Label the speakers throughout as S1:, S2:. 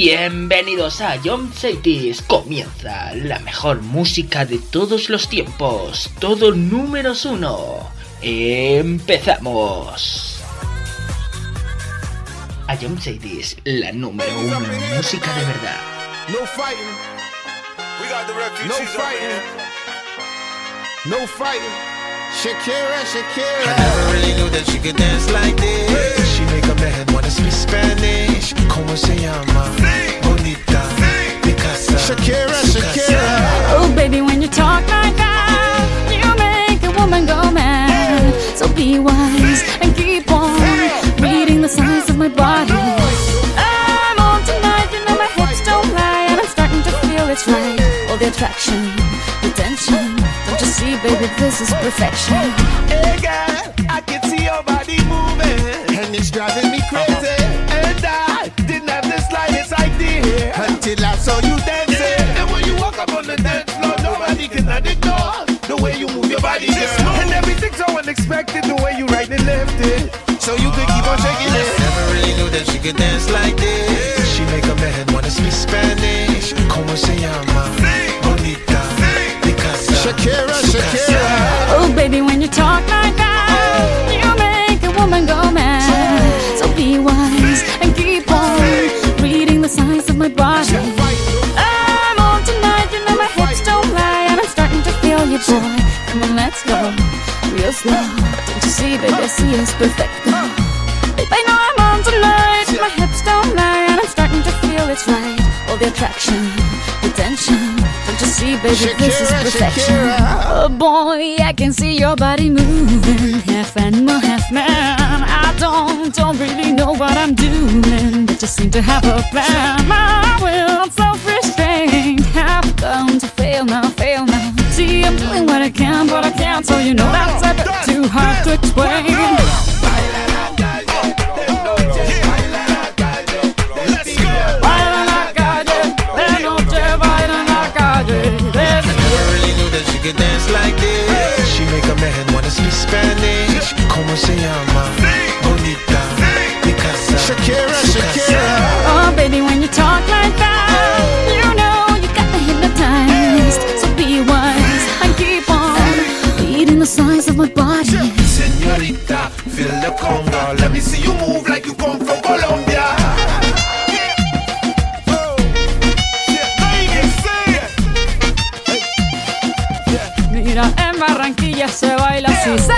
S1: Bienvenidos a John Cities. Comienza la mejor música de todos los tiempos. Todo números uno. Empezamos. A John Cities, la número uno en música de verdad.
S2: No fighting. We got the refugees no fighting. No fighting. Shakira, Shakira.
S3: I never really knew that she could dance like this. She man wanna speak Spanish. Como se llama? Bonita. Picasa.
S2: Shakira, Shakira.
S4: Oh, baby, when you talk like that, you make a woman go mad. So be wise and keep on reading the signs of my body. I'm on tonight, you know my hips don't lie, and I'm starting to feel it's right. All the attraction, the tension. Don't you see, baby, this is perfection.
S3: Hey girl, I can see your body moving.
S2: And it's driving
S3: idea.
S2: Until I saw you dancing.
S3: And when you walk up on the dance floor, nobody can ignore the way you move your body, girl. And everything's so unexpected, the way you right and left it.
S2: So you could keep on shaking it.
S3: Never really knew that she could dance like this. She make a man wanna speak Spanish. Como se llama? Bonita. Picasa.
S2: Shakira, Shakira.
S4: Oh, baby, when you talk let's go, real slow. Don't you see, baby, I see it's perfect. Babe, I know I'm on tonight, my hips don't lie, and I'm starting to feel it's right. All the attraction, the tension. Don't you see, baby, this is
S2: Shakira,
S4: perfection.
S2: Shakira.
S4: Oh boy, I can see your body moving, half animal, half man. I don't, don't really know what I'm doing, but just seem to have a plan. My will, self-restraint, have come to fail now. I'm doing what I can, but I can't, so you know that's a bit too hard to explain.
S3: Dance like this. She make a man wanna speak Spanish. Como se llama? Bonita.
S2: Shakira, Shakira.
S4: My body.
S3: Señorita, feel the conga. Let me see you move like you come from Colombia.
S4: Mira, en Barranquilla se baila así.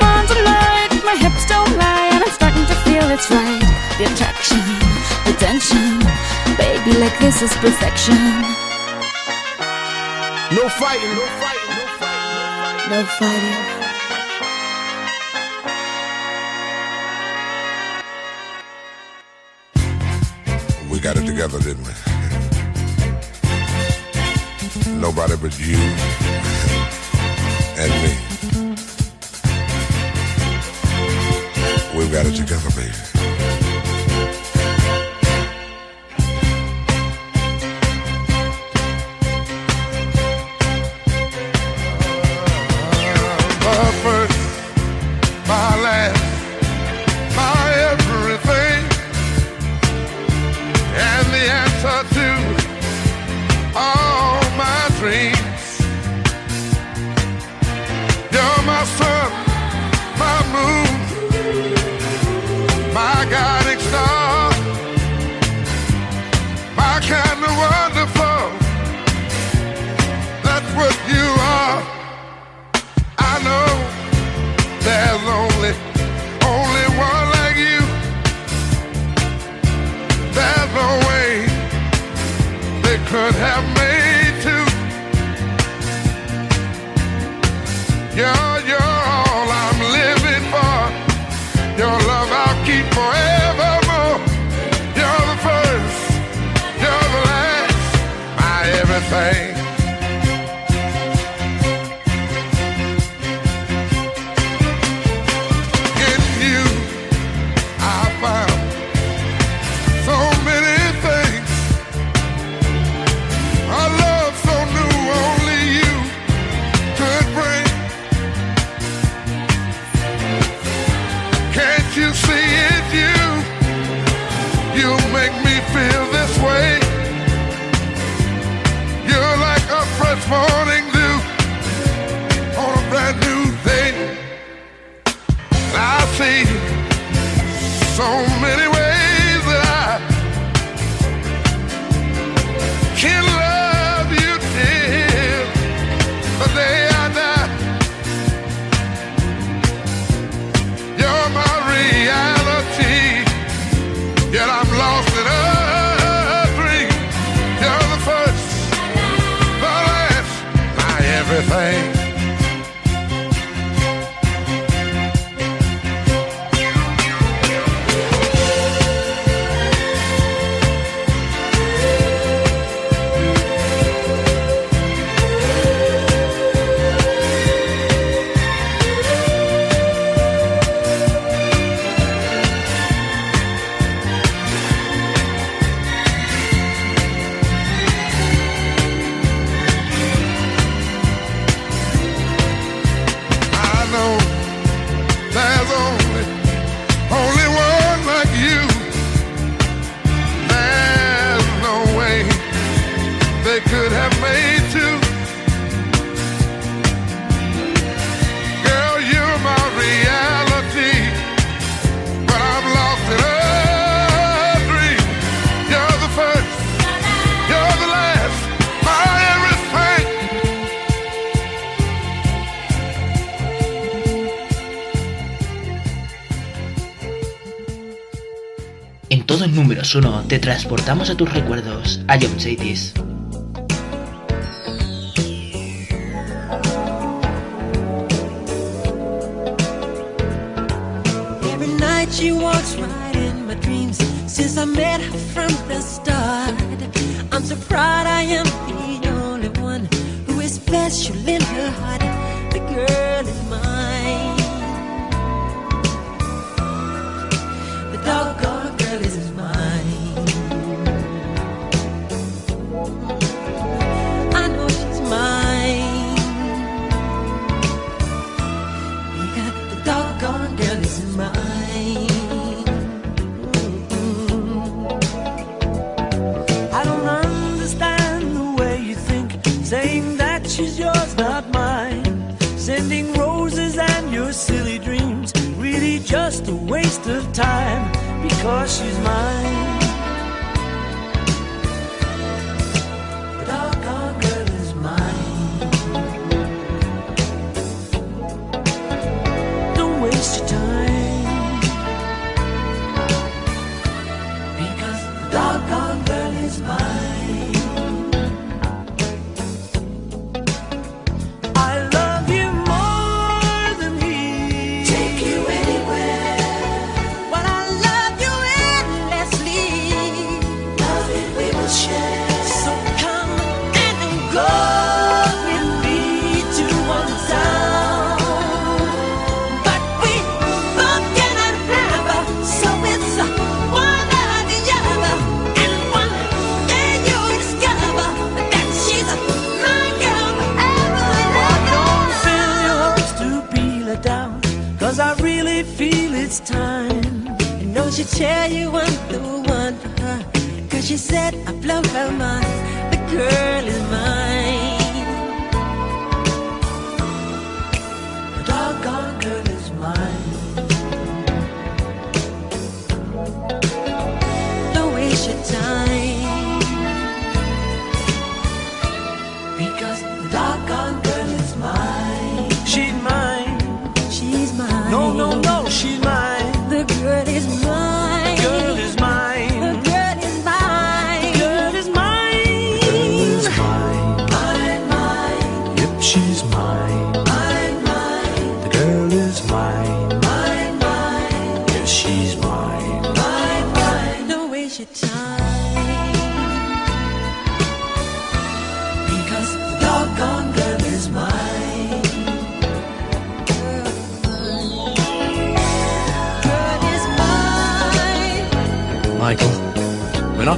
S4: feel it's right. The attraction, the tension. Baby, like this is perfection.
S2: No fighting. No fighting. No fighting.
S4: No fighting.
S5: We got it together, didn't we? Nobody but you and me. Got it together, baby.
S6: menos uno, te transportamos a tus recuerdos, a John
S7: Cities. She walks right in my dreams since I met her from the start. I'm so proud I am the only one who is special in her heart. The girl.
S8: a waste of time because she's mine.
S7: she tell you I'm the one for her? Cause she said I blow her mind, the girl is mine.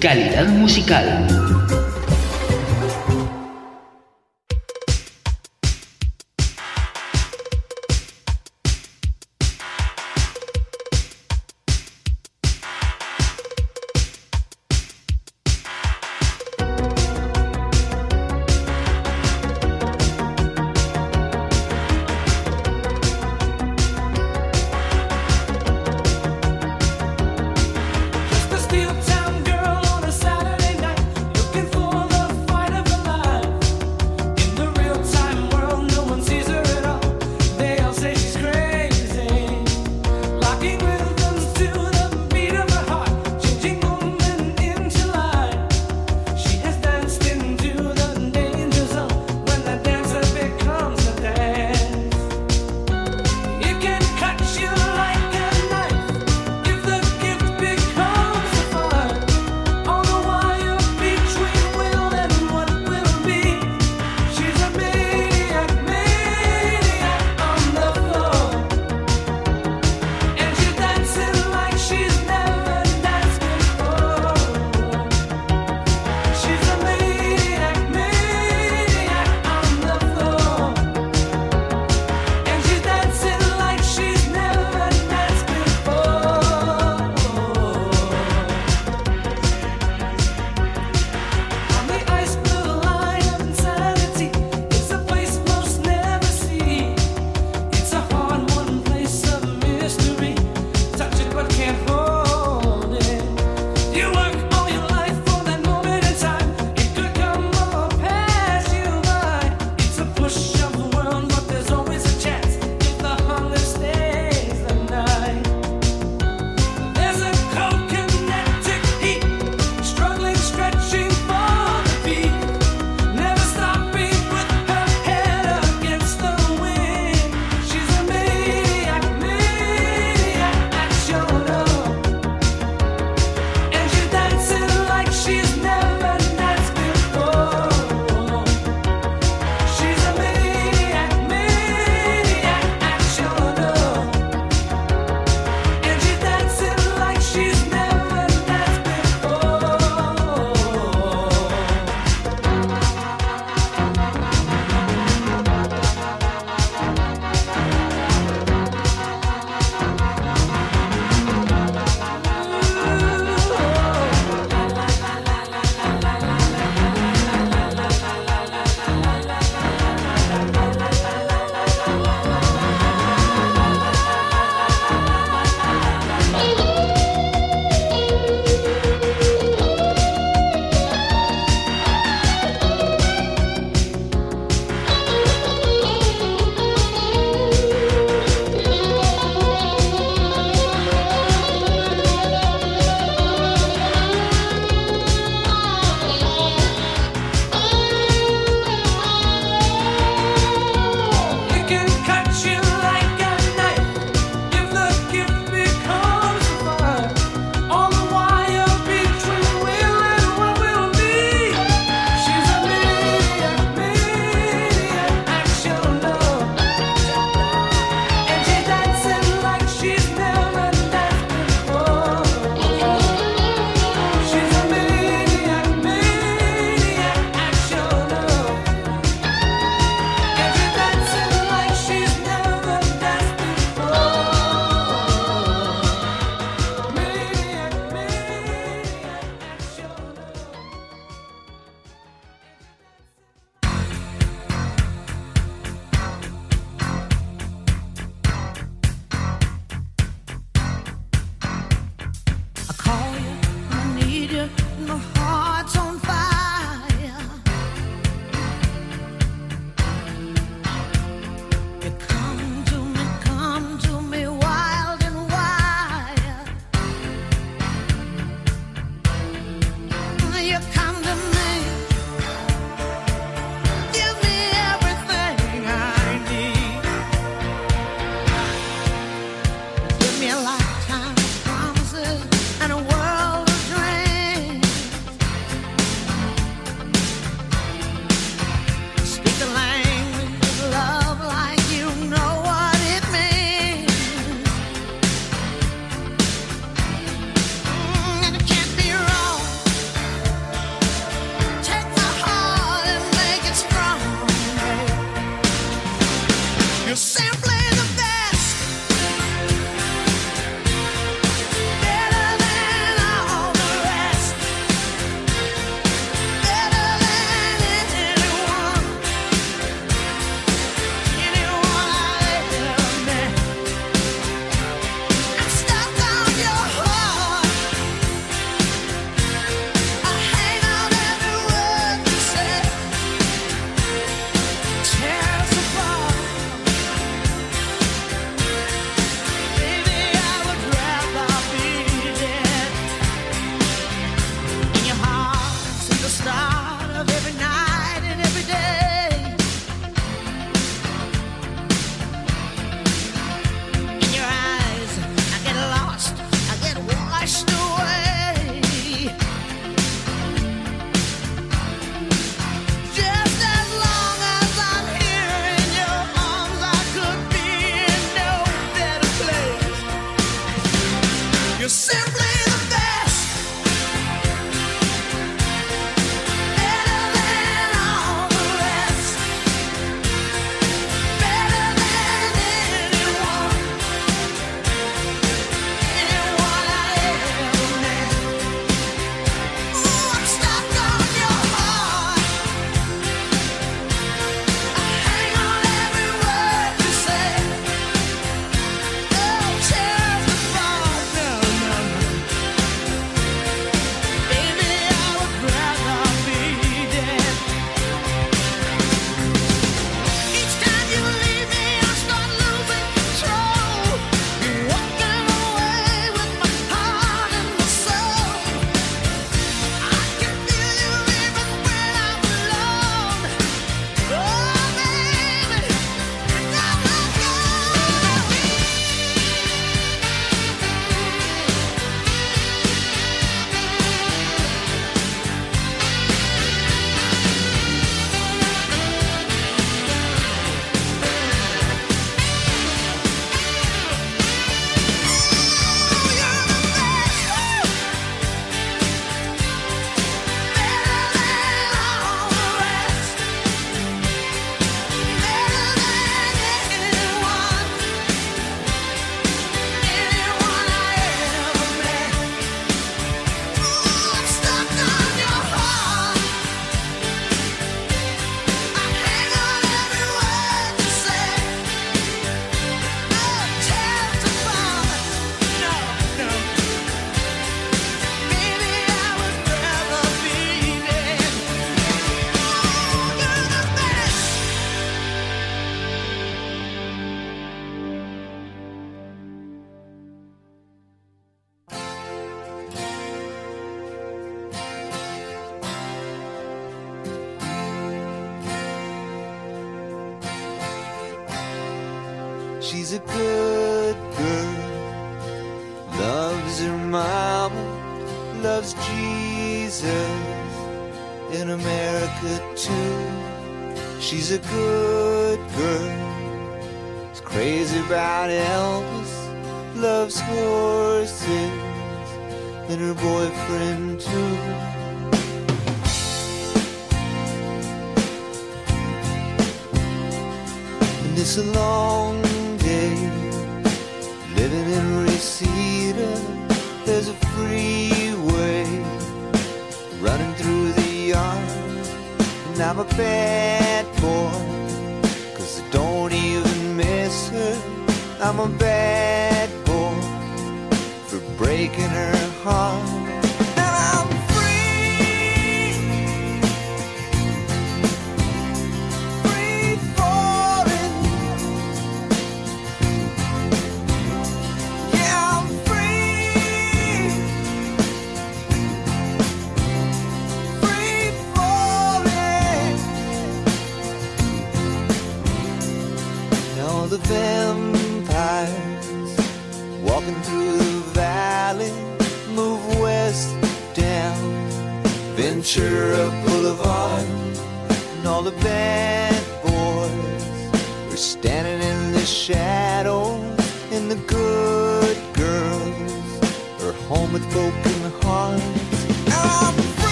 S6: calidad musical.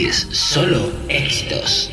S1: 10, solo éxitos.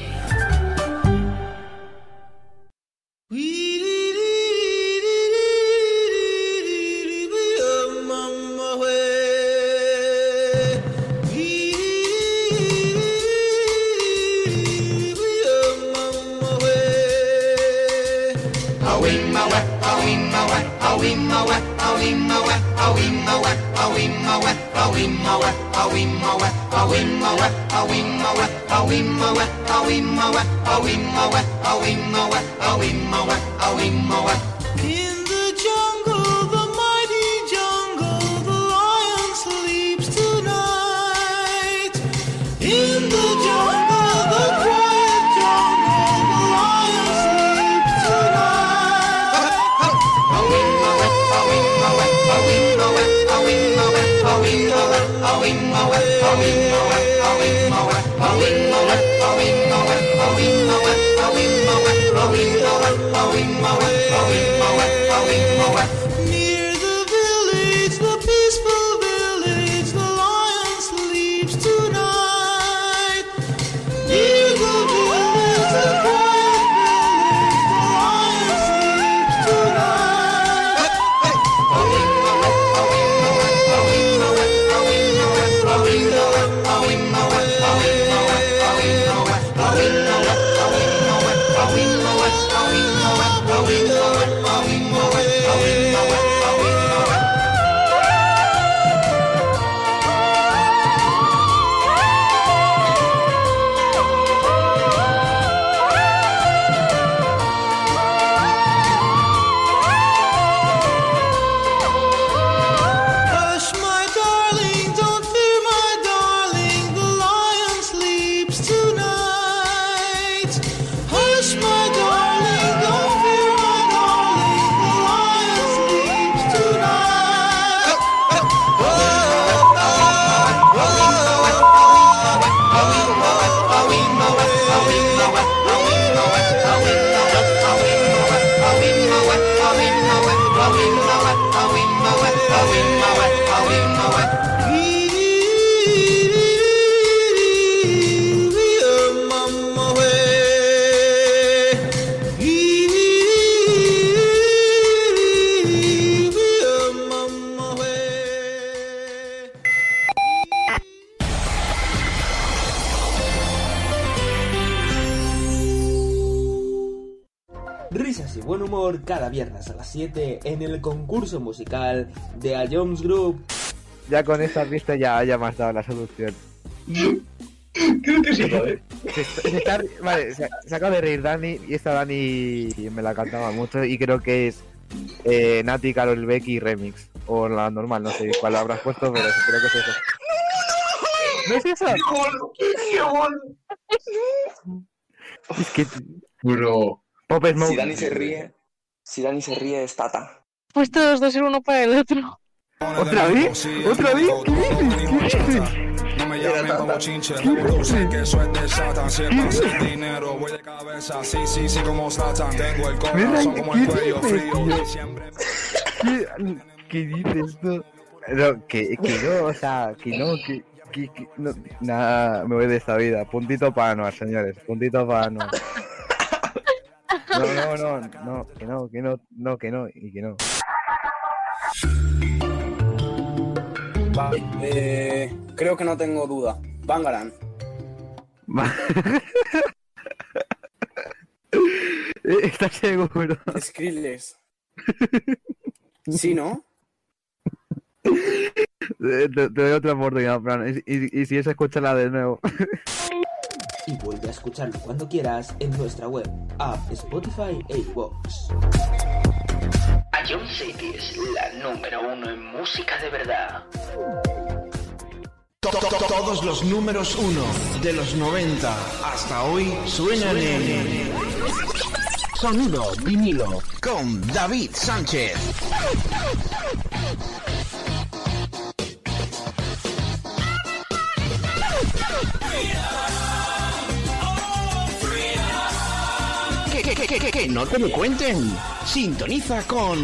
S9: 2007 en el concurso musical de A Jones Group.
S10: Ya con esa pista ya, ya me has dado la solución.
S11: Creo que sí, joder.
S10: Se, se está, vale, se, se, acaba de reír Dani y esta Dani me la cantaba mucho y creo que es eh, Nati, Carol Becky Remix. O la normal, no sé cuál habrás puesto, pero creo que es eso. ¿No es eso?
S11: ¡Qué
S10: Es que...
S11: Bro.
S10: Pop Smoke.
S12: Si Dani se ríe si Dani se ríe es Tata.
S13: Pues todos dos ser uno para el otro.
S10: ¿Otra vez? ¿Otra vez? ¿Qué dices? ¿Qué dices?
S14: Me llamen como chinche, que es de Satan. Si estás sin dinero, voy de cabeza. Sí, sí, sí, como Satan. Tengo el corazón como el cuello frío. Siempre
S10: ¿Qué, ¿Qué dices tú? No, que, que no, o sea, que no, que, que, que no, nada, me voy de esta vida. Puntito para Anuar, señores, puntito para Anuar. No, no, no, no, que no, que no, no, que no, y que no.
S15: Vale, eh, creo que no tengo duda. Bangaran.
S10: ¿Estás seguro?
S15: Skrillex. Sí, ¿no?
S10: Te, te doy otra oportunidad, Fran, y, y- y si es, escúchala de nuevo.
S9: Y vuelve a escucharlo cuando quieras en nuestra web, app, Spotify e iVoox.
S1: A John City es la número uno en música de verdad.
S16: To- to- to- Todos los números uno de los 90 hasta hoy suenan en Sonido vinilo con David Sánchez. Que, que, que, que, no te lo cuenten. Sintoniza con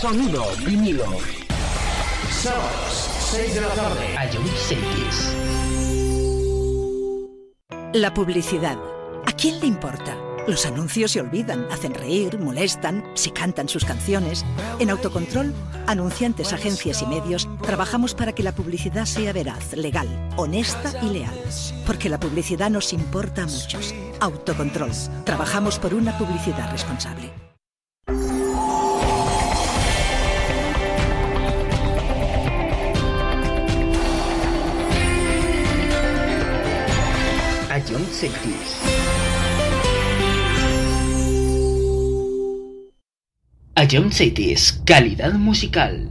S16: Sonido vinilo. Sábados, 6 de la tarde.
S1: A John Cities.
S17: La publicidad. ¿A quién le importa? Los anuncios se olvidan, hacen reír, molestan, se cantan sus canciones. En Autocontrol, anunciantes, agencias y medios, trabajamos para que la publicidad sea veraz, legal, honesta y leal. Porque la publicidad nos importa a muchos. Autocontrol. Trabajamos por una publicidad responsable.
S1: A John. A John Cities, calidad musical.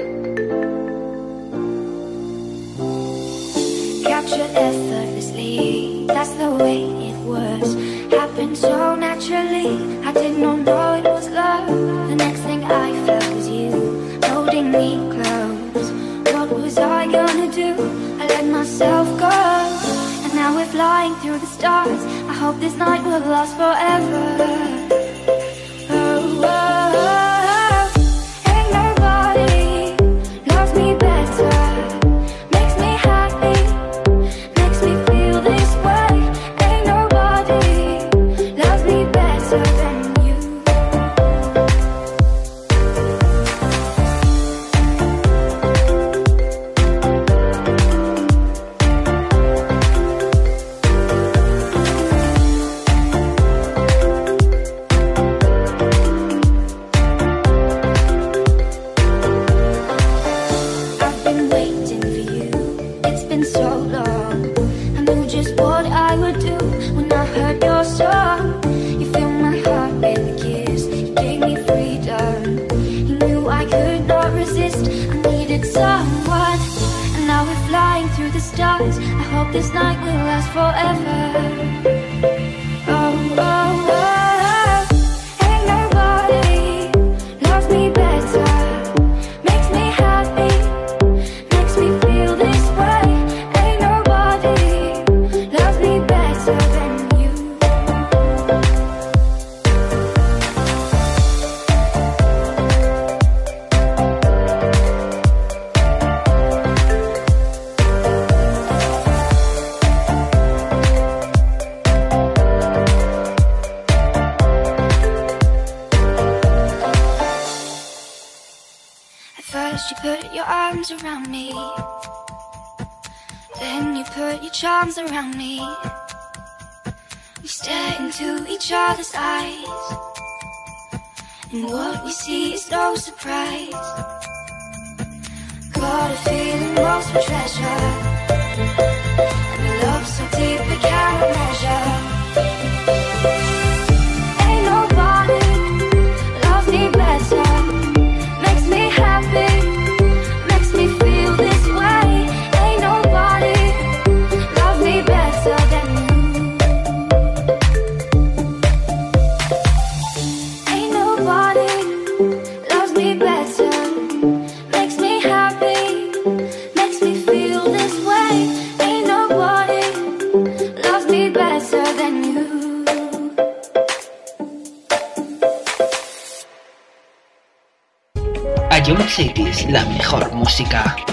S18: arms around me. Then you put your charms around me. We stare into each other's eyes. And what we see is no surprise. Got a feeling most of treasure. And a love so deep we cannot measure.
S8: música.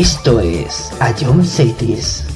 S1: Esto es A John Cities.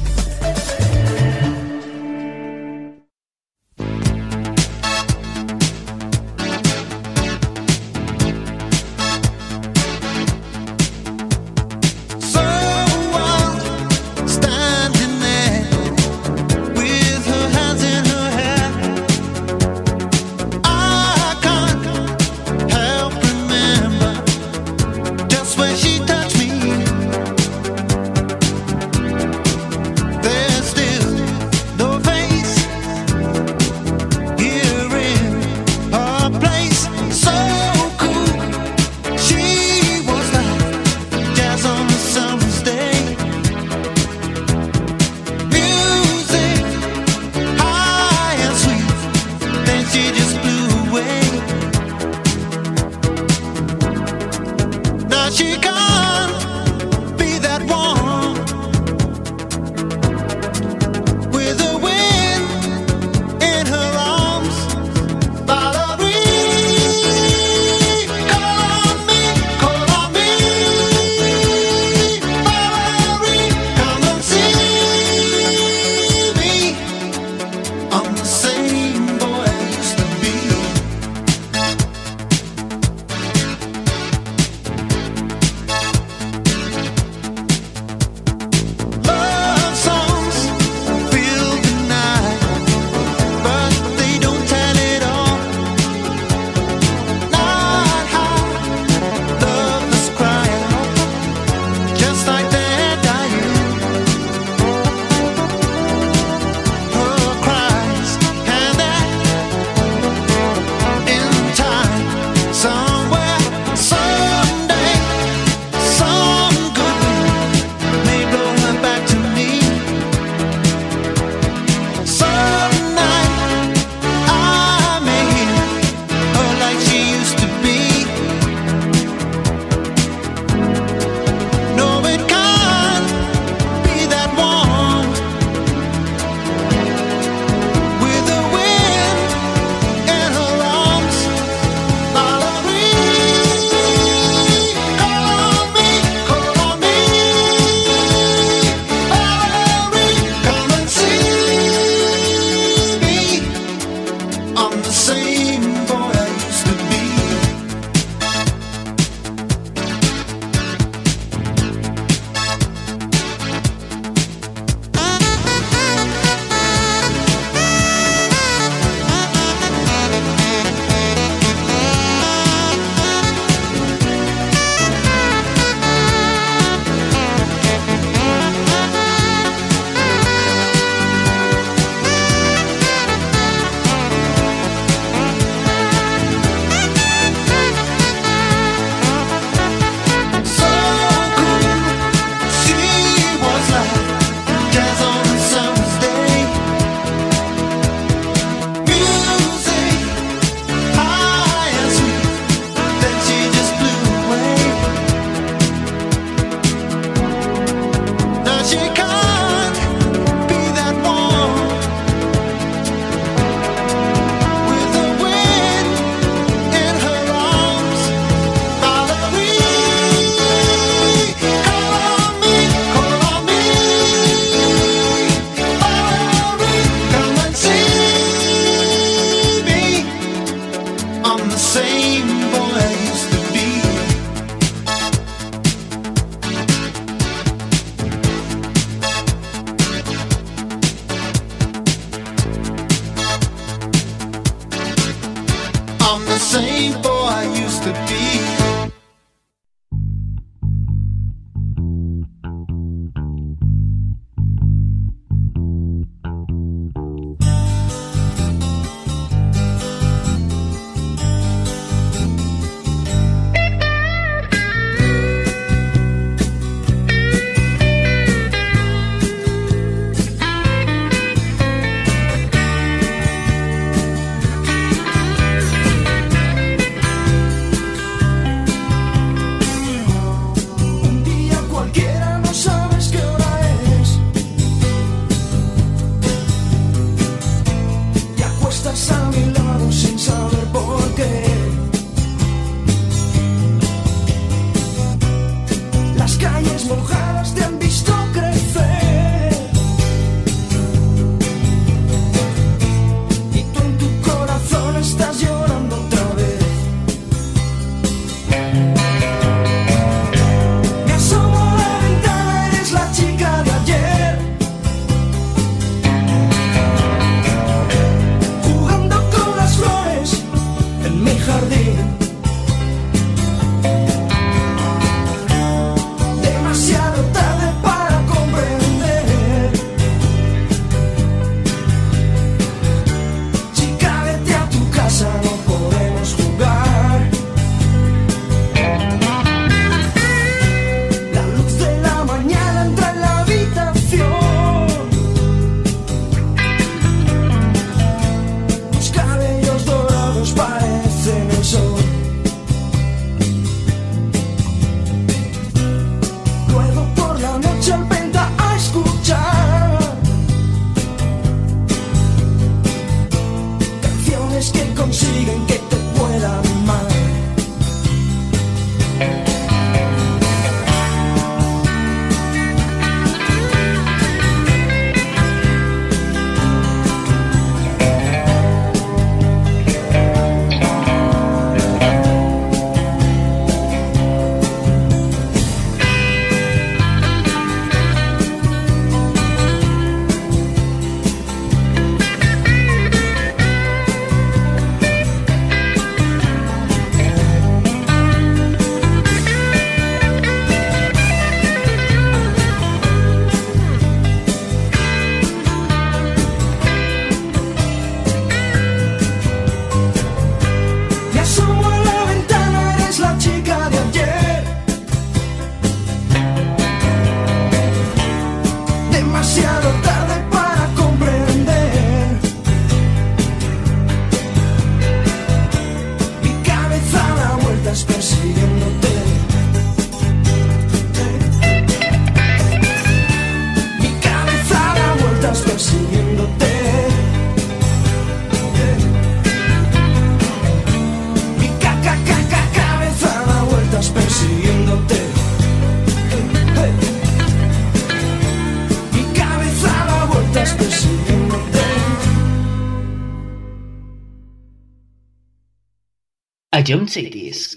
S19: A
S6: John Cities.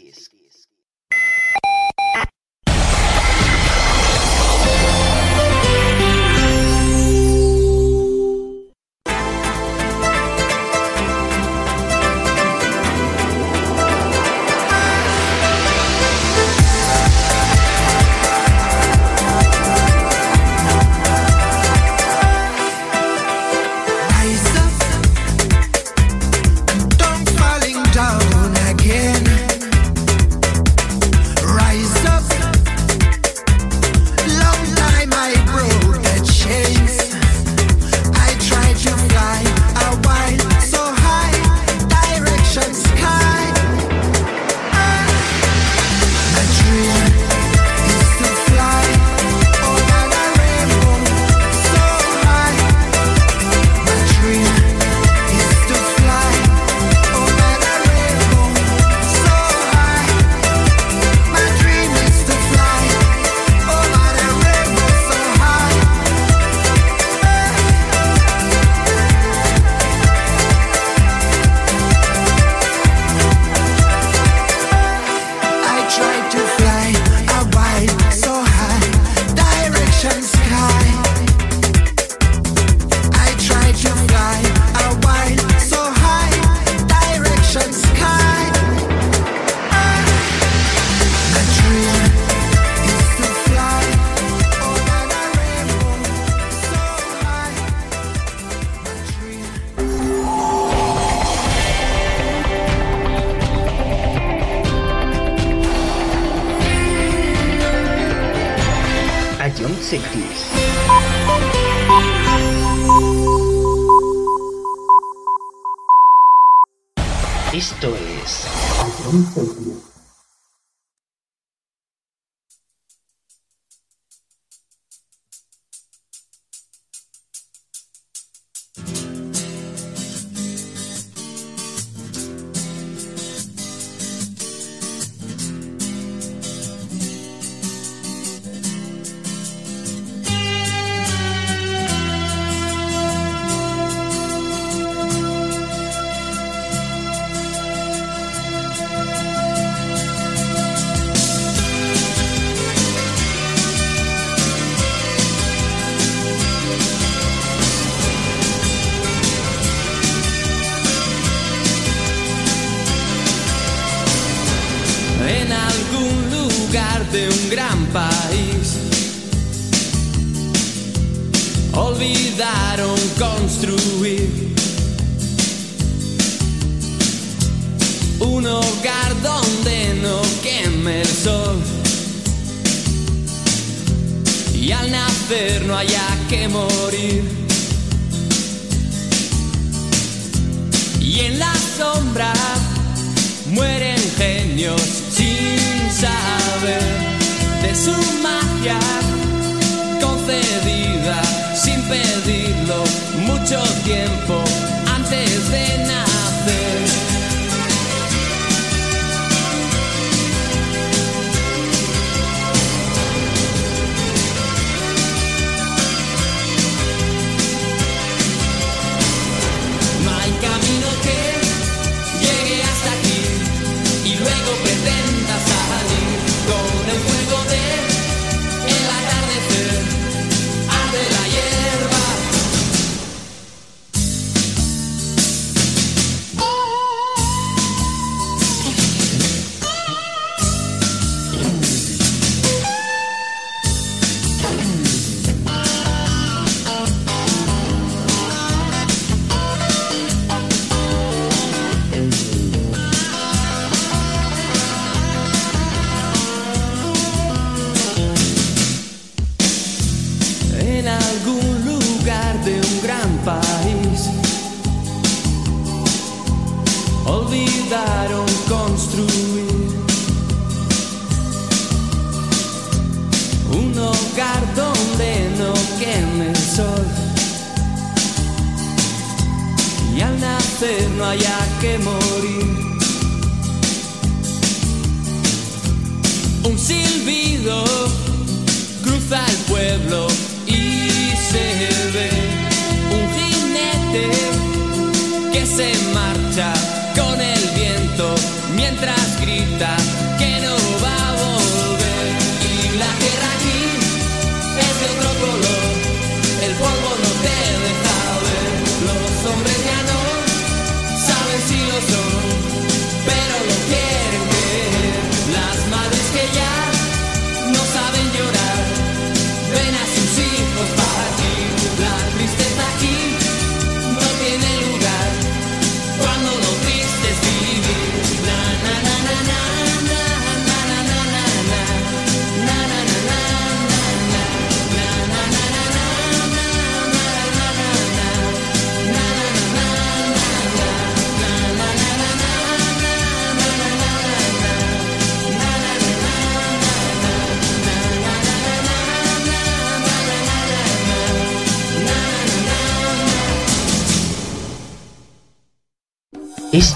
S8: comes through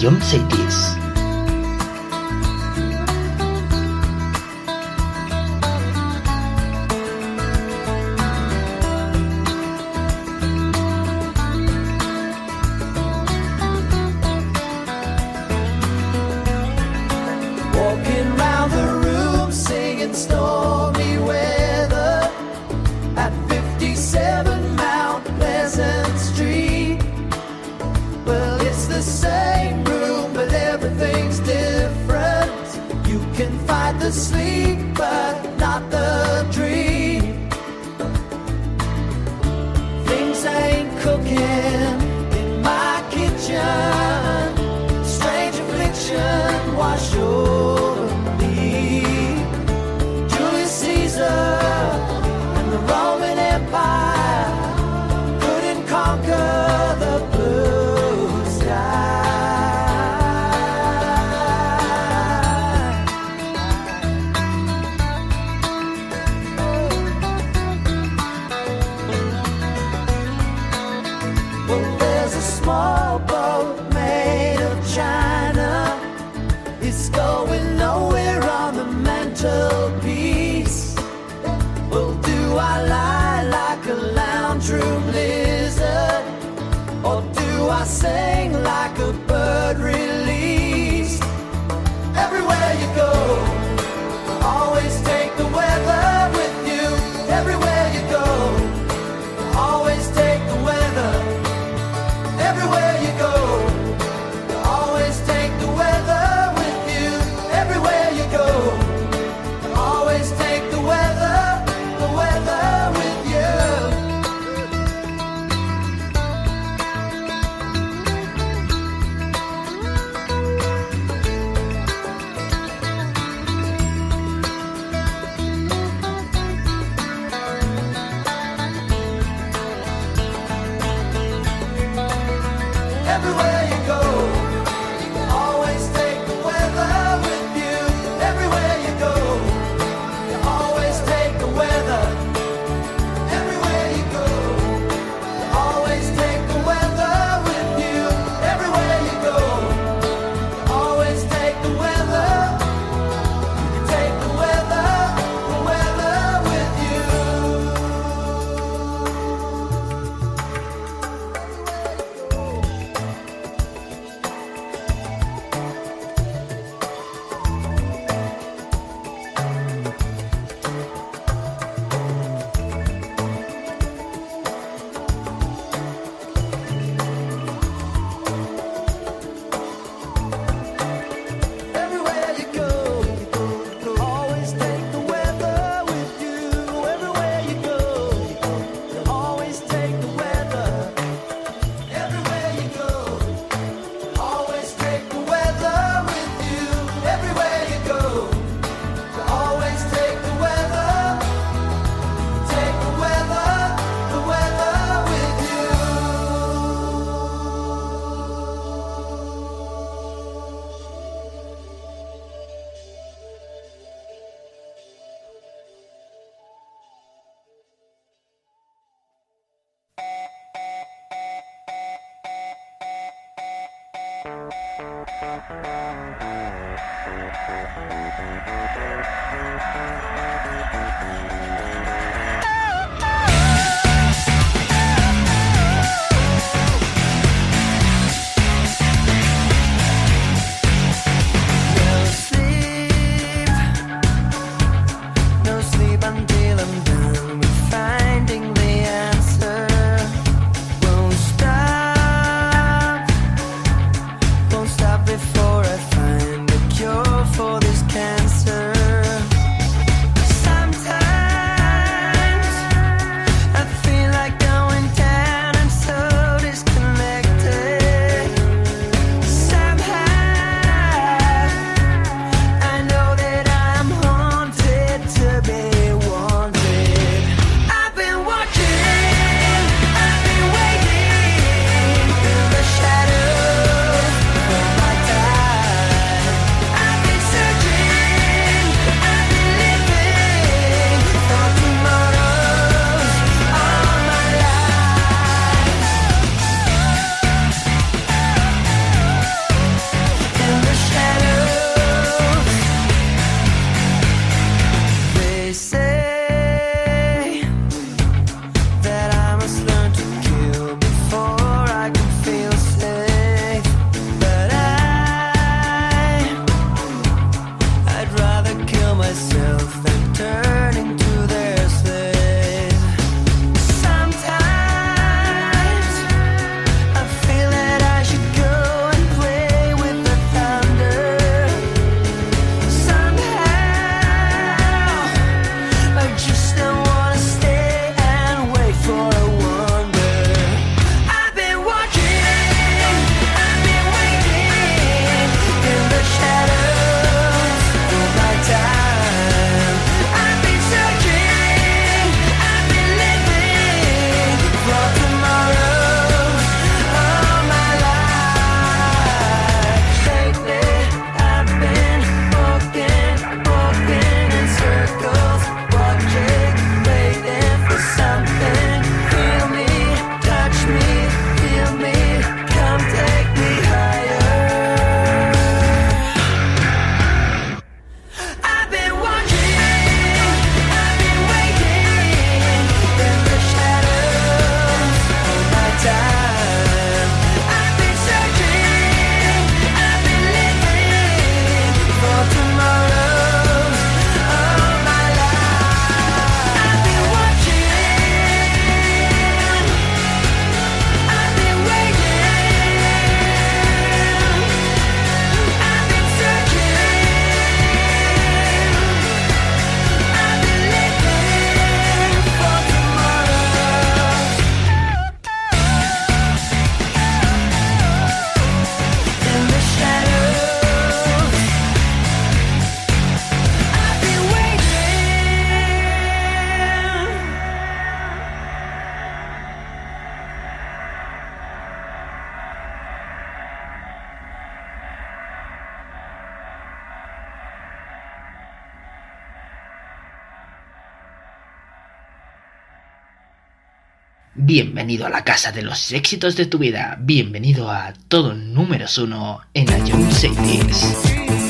S6: John Cities. Bienvenido a la casa de los éxitos de tu vida. Bienvenido a todo números uno en
S3: Ion
S1: Cities.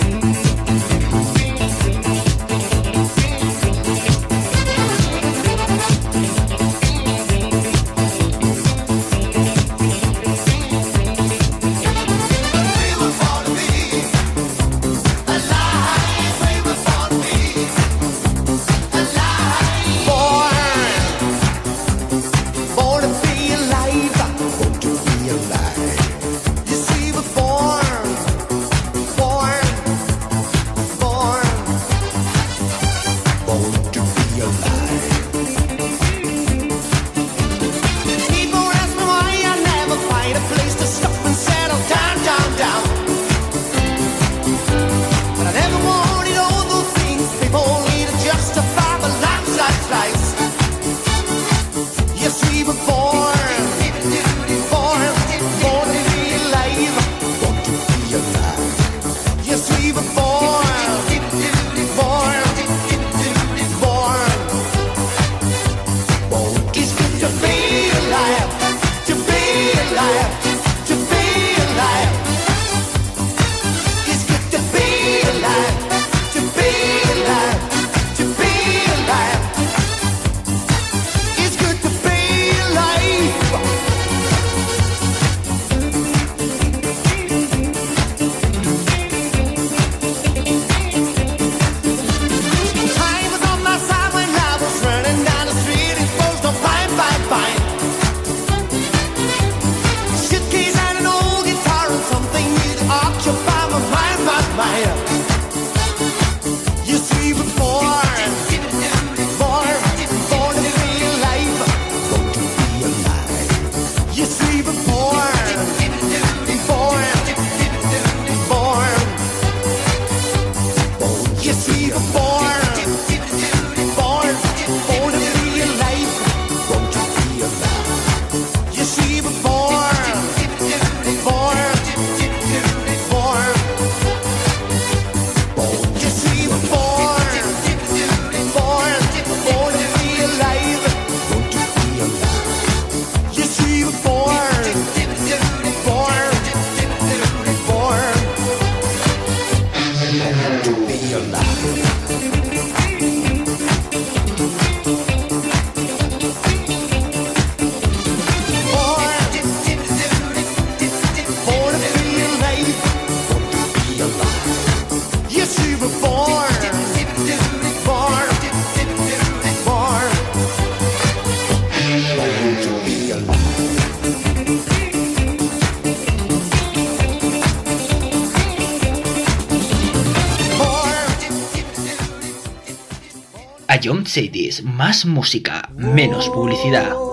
S1: John Sadis, más música, menos publicidad.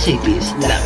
S1: Cities, la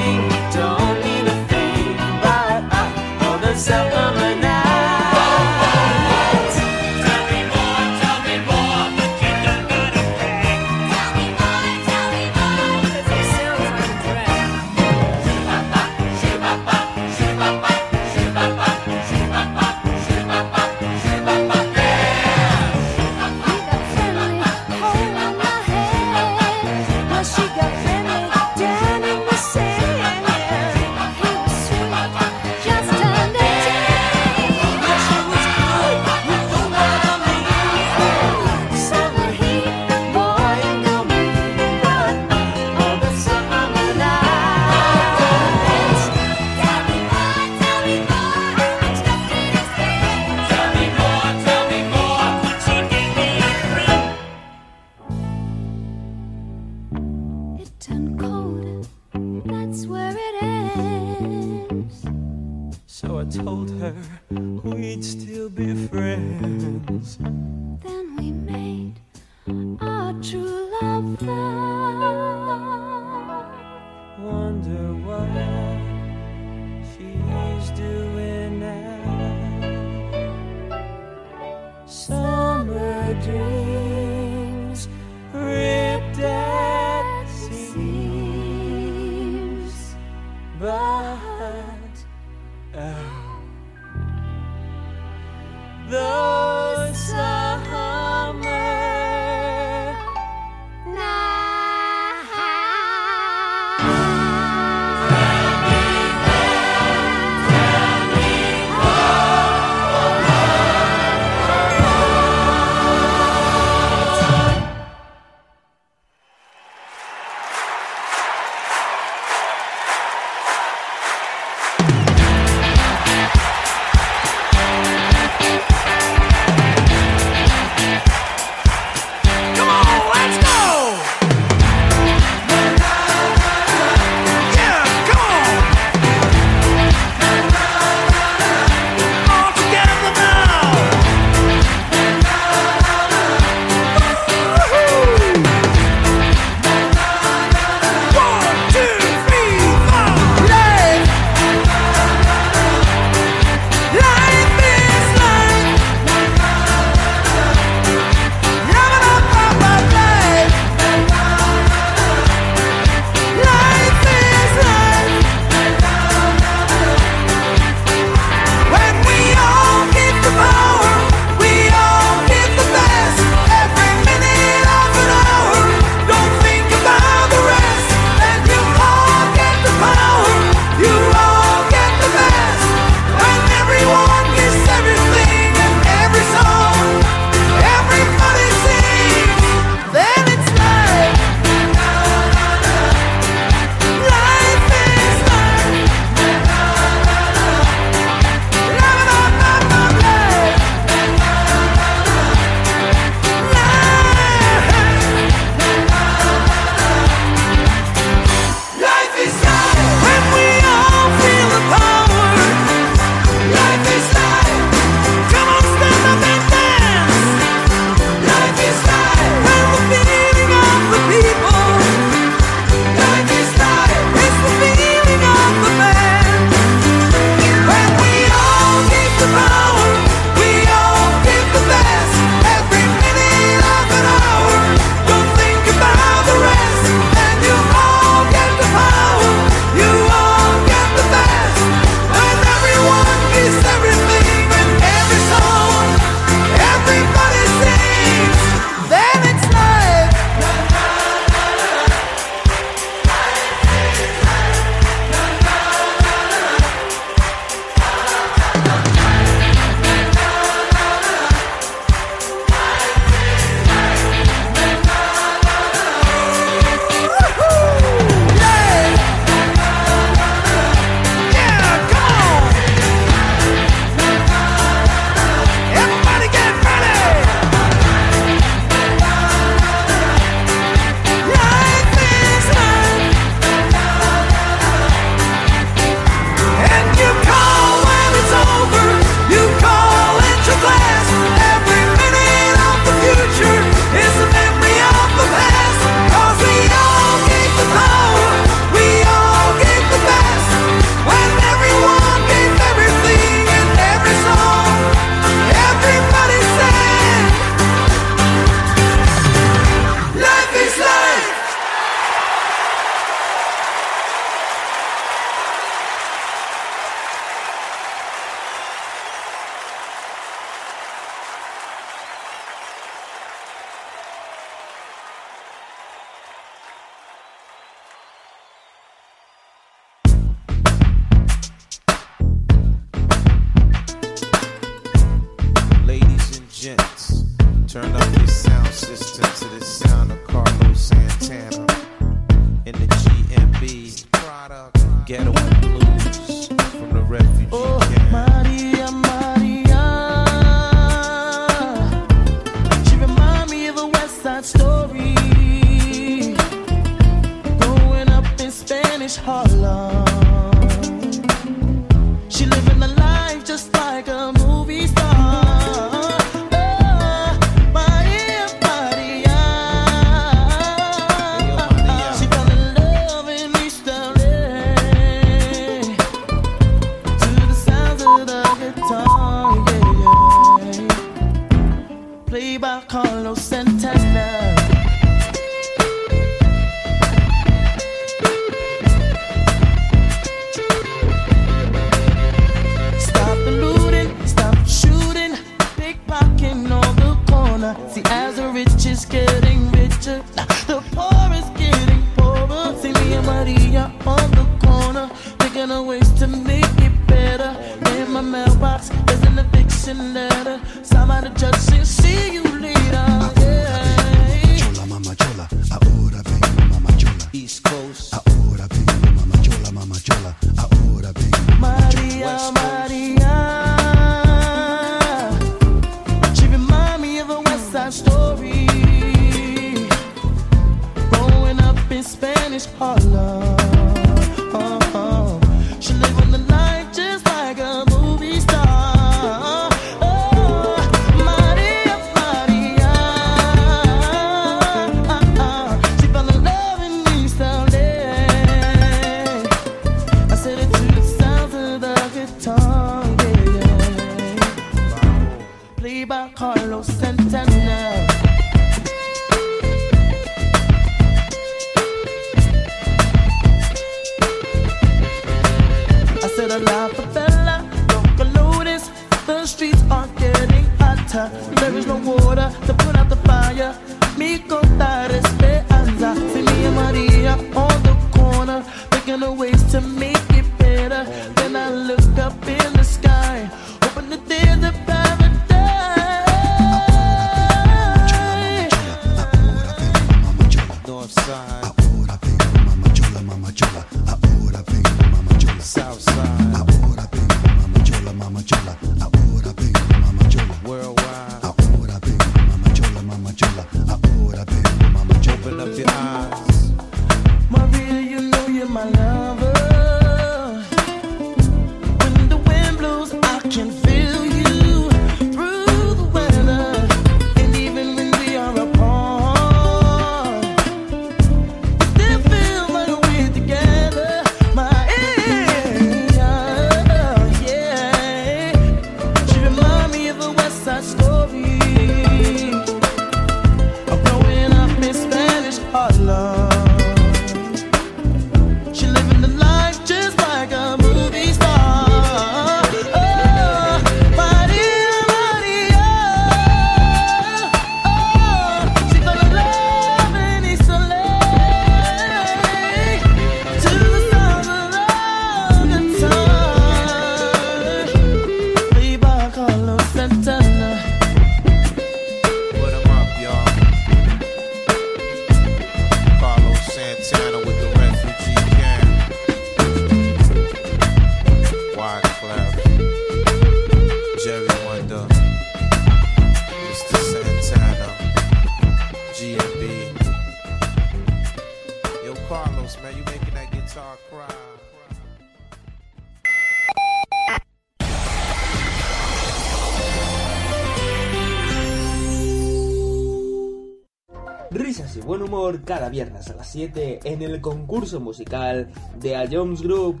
S9: Risas y buen humor cada viernes a las 7 en el concurso musical de A Jones Group.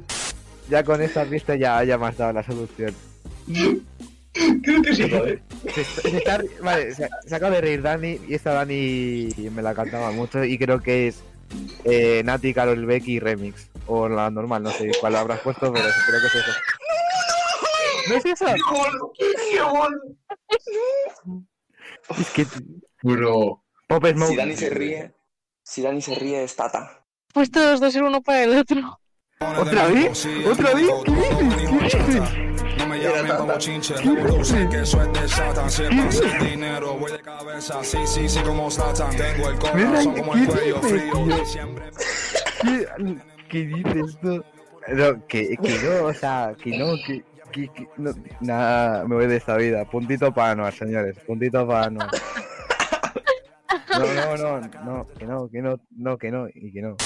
S10: Ya con esa pista ya, ya me has dado la solución.
S11: Creo que sí, joder.
S10: Se, se está- vale, se, se acaba de reír Dani y esta Dani me la cantaba mucho y creo que es eh, Nati, Carol Becky Remix. O la normal, no sé cuál habrás puesto, pero creo que es eso. ¿No es eso? Es que...
S11: Bro.
S10: Pop Smoke.
S12: Si Dani se ríe, si Dani se ríe es Tata.
S13: Pues todos dos ser uno para el otro.
S10: ¿Otra vez? ¿Otra vez? ¿Qué dices? ¿Qué dices?
S14: No me llamen como chinche, sé que eso es de Satan. Si es pasa el dinero, voy de cabeza. Sí, sí, sí, como Satan. Tengo el corazón como el cuello frío. Siempre.
S10: ¿Qué, dices tú? No, que, que no, o sea, que no, que, que, que- no, nada, me voy de esta vida. Puntito para Anuar, señores, puntito para Anuar. No, no, no, no, que no, que no, no, que no, y que no.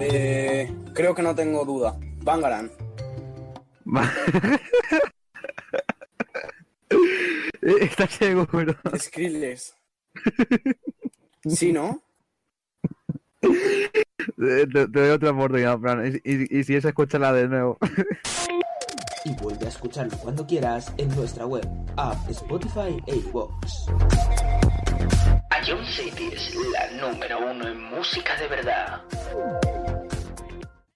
S15: Eh, creo que no tengo duda. Bangaran.
S10: ¿Estás seguro?
S15: Skrillex. Sí, ¿no?
S10: Te, te doy otra oportunidad, Fran, y, y- y si es, escúchala de nuevo.
S9: y vuelve a escucharlo cuando quieras en nuestra web, app, Spotify e iVoox.
S6: Ion City es la número uno en música de verdad.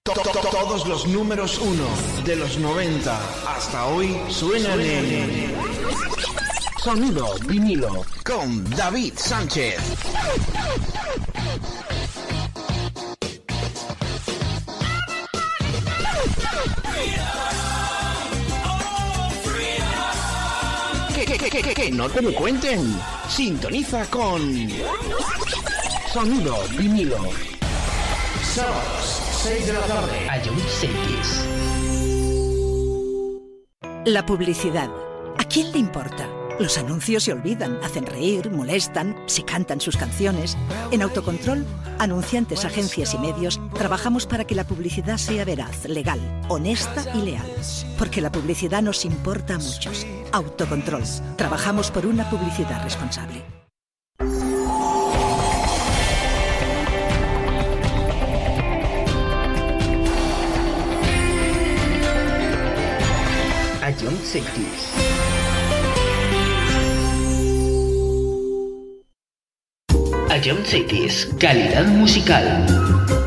S16: To- to- to- Todos los números uno de los 90 hasta hoy suenan en Sonido vinilo con David Sánchez. Que, que, no te lo cuenten. Sintoniza con Sonido vinilo. Sábados, 6 de la tarde.
S6: Ion Cities.
S17: La publicidad. ¿A quién le importa? Los anuncios se olvidan, hacen reír, molestan, se cantan sus canciones. En Autocontrol, anunciantes, agencias y medios, trabajamos para que la publicidad sea veraz, legal, honesta y leal. Porque la publicidad nos importa a muchos. Autocontrol. Trabajamos por una publicidad responsable.
S6: Ion Cities. Ion Cities, calidad musical.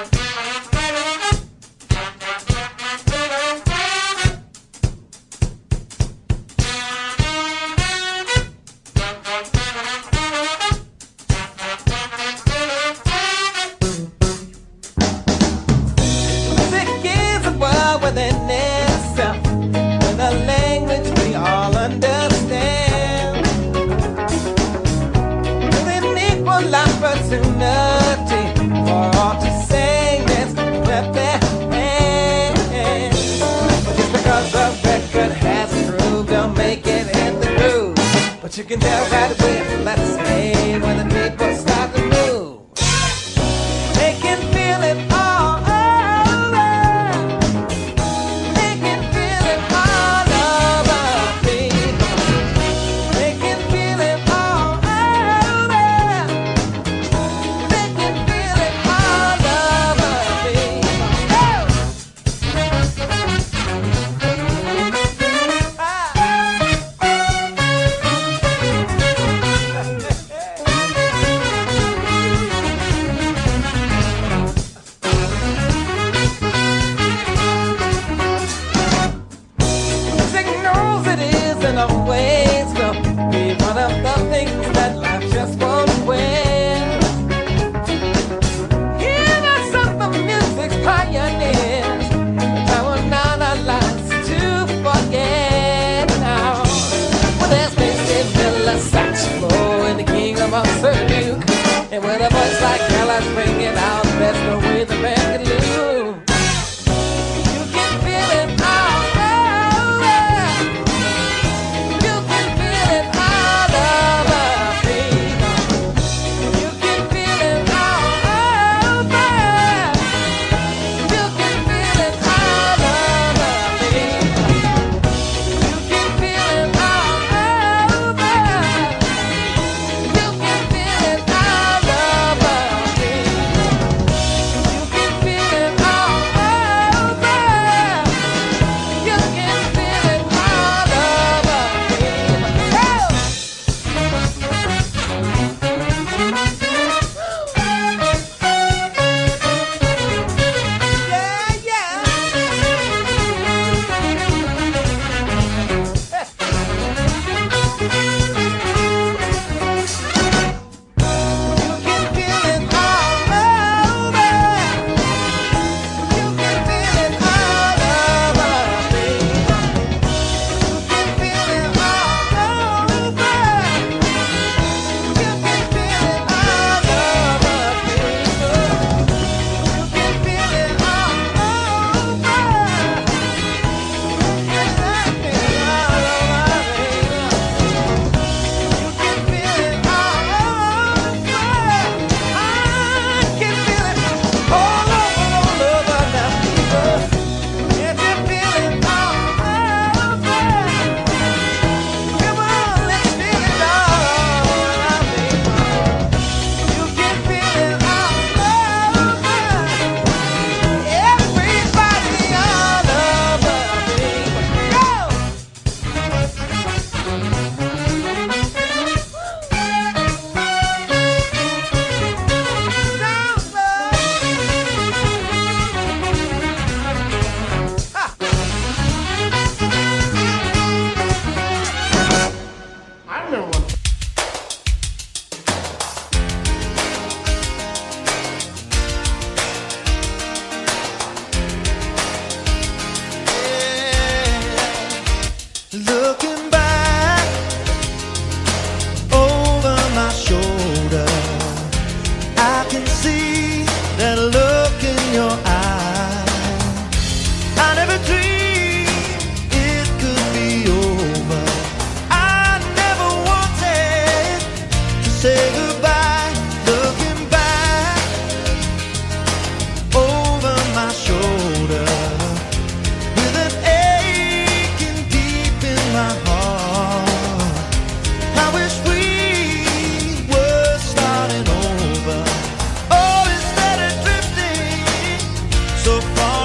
S1: Apart.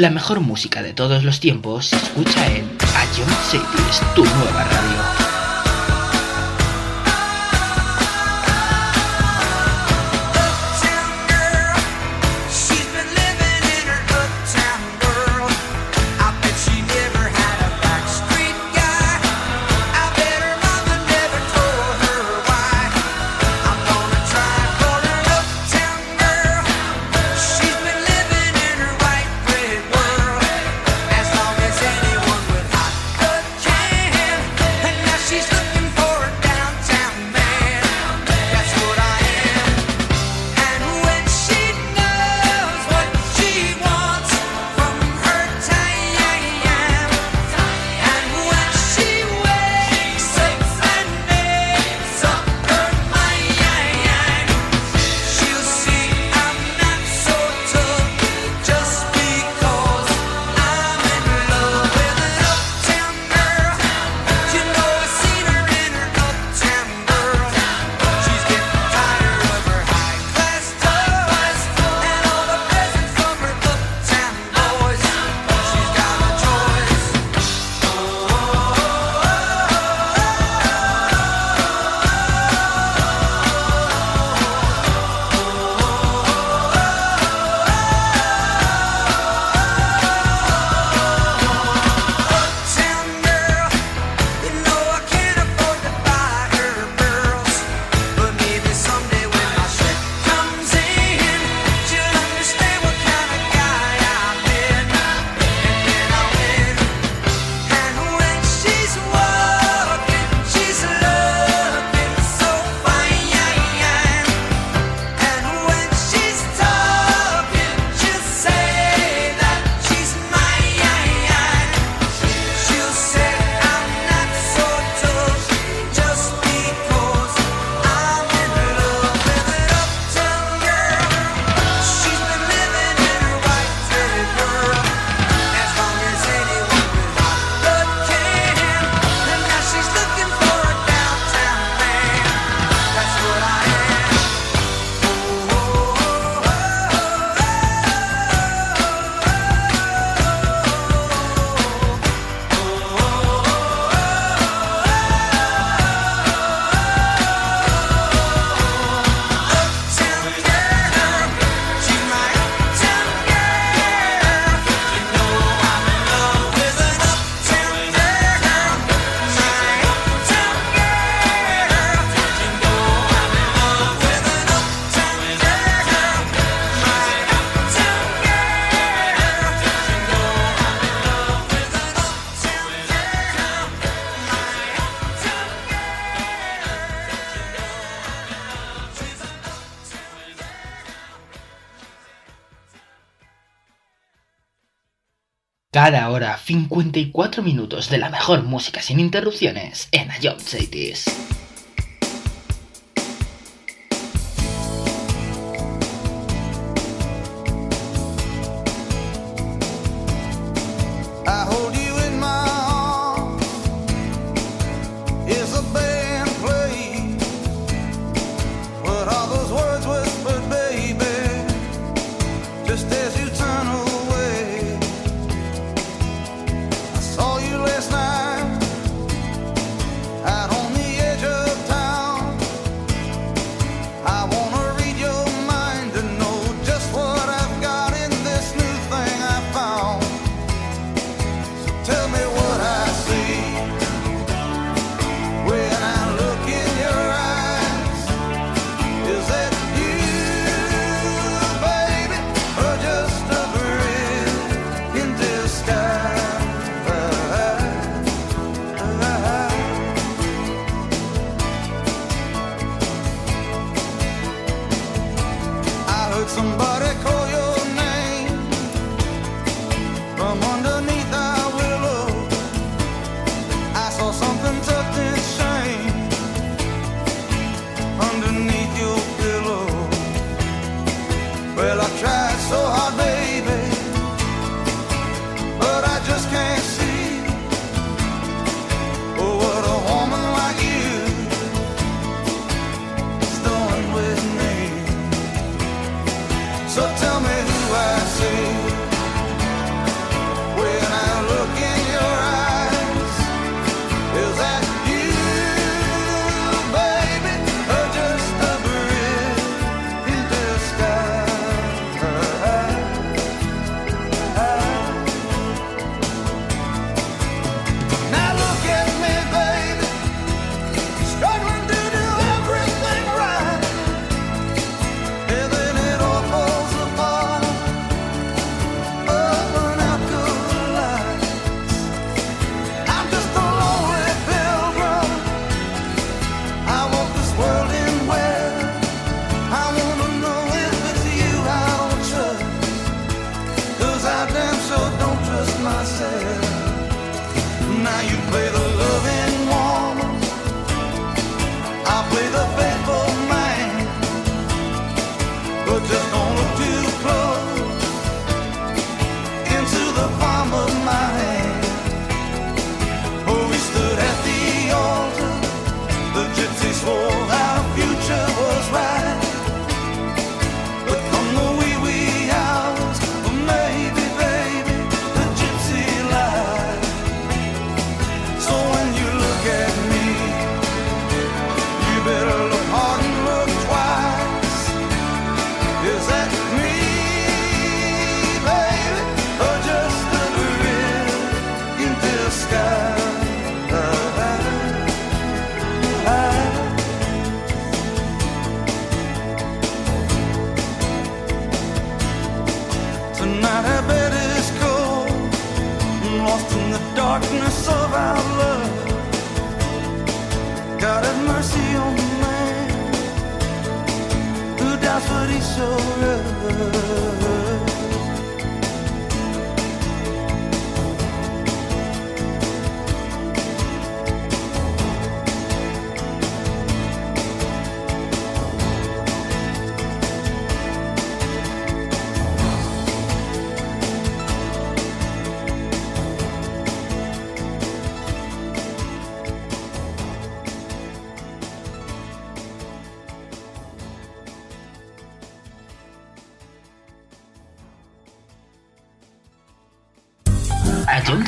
S6: La mejor música de todos los tiempos se escucha en Ion Cities, tu nueva radio. 54 minutos de la mejor música sin interrupciones en Ion Cities.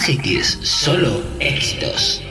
S1: John Cities, solo éxitos.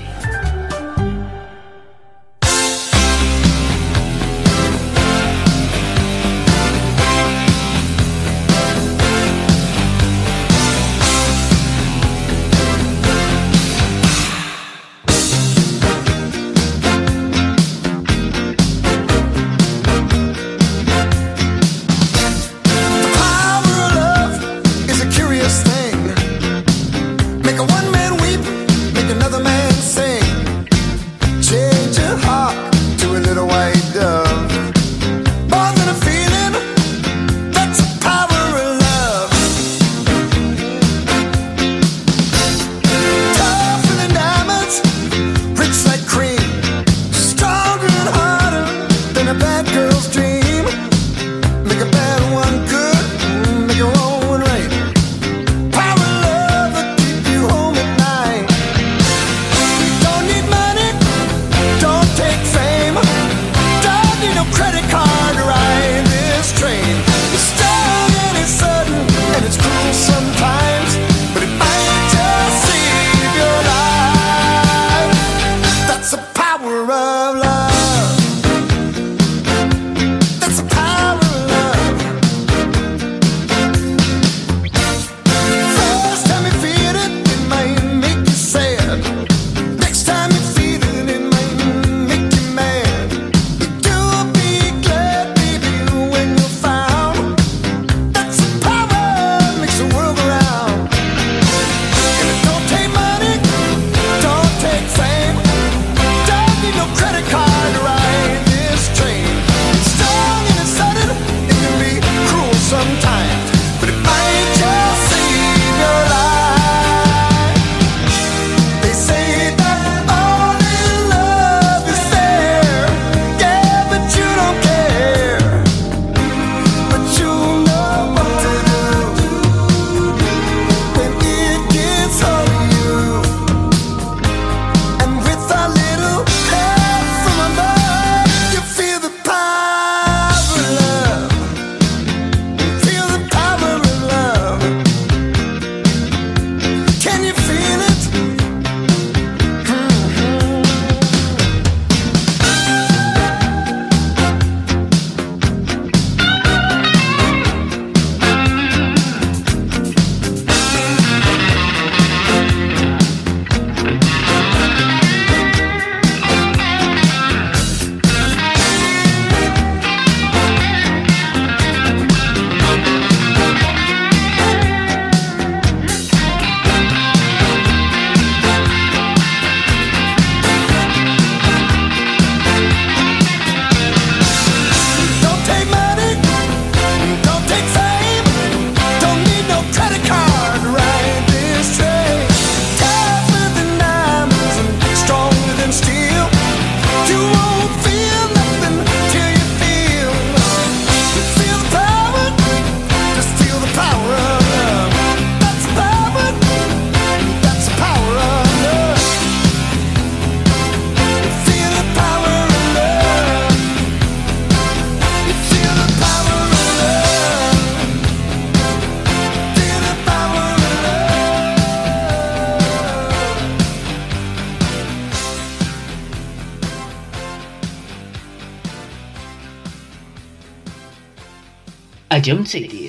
S3: A
S1: John Cities.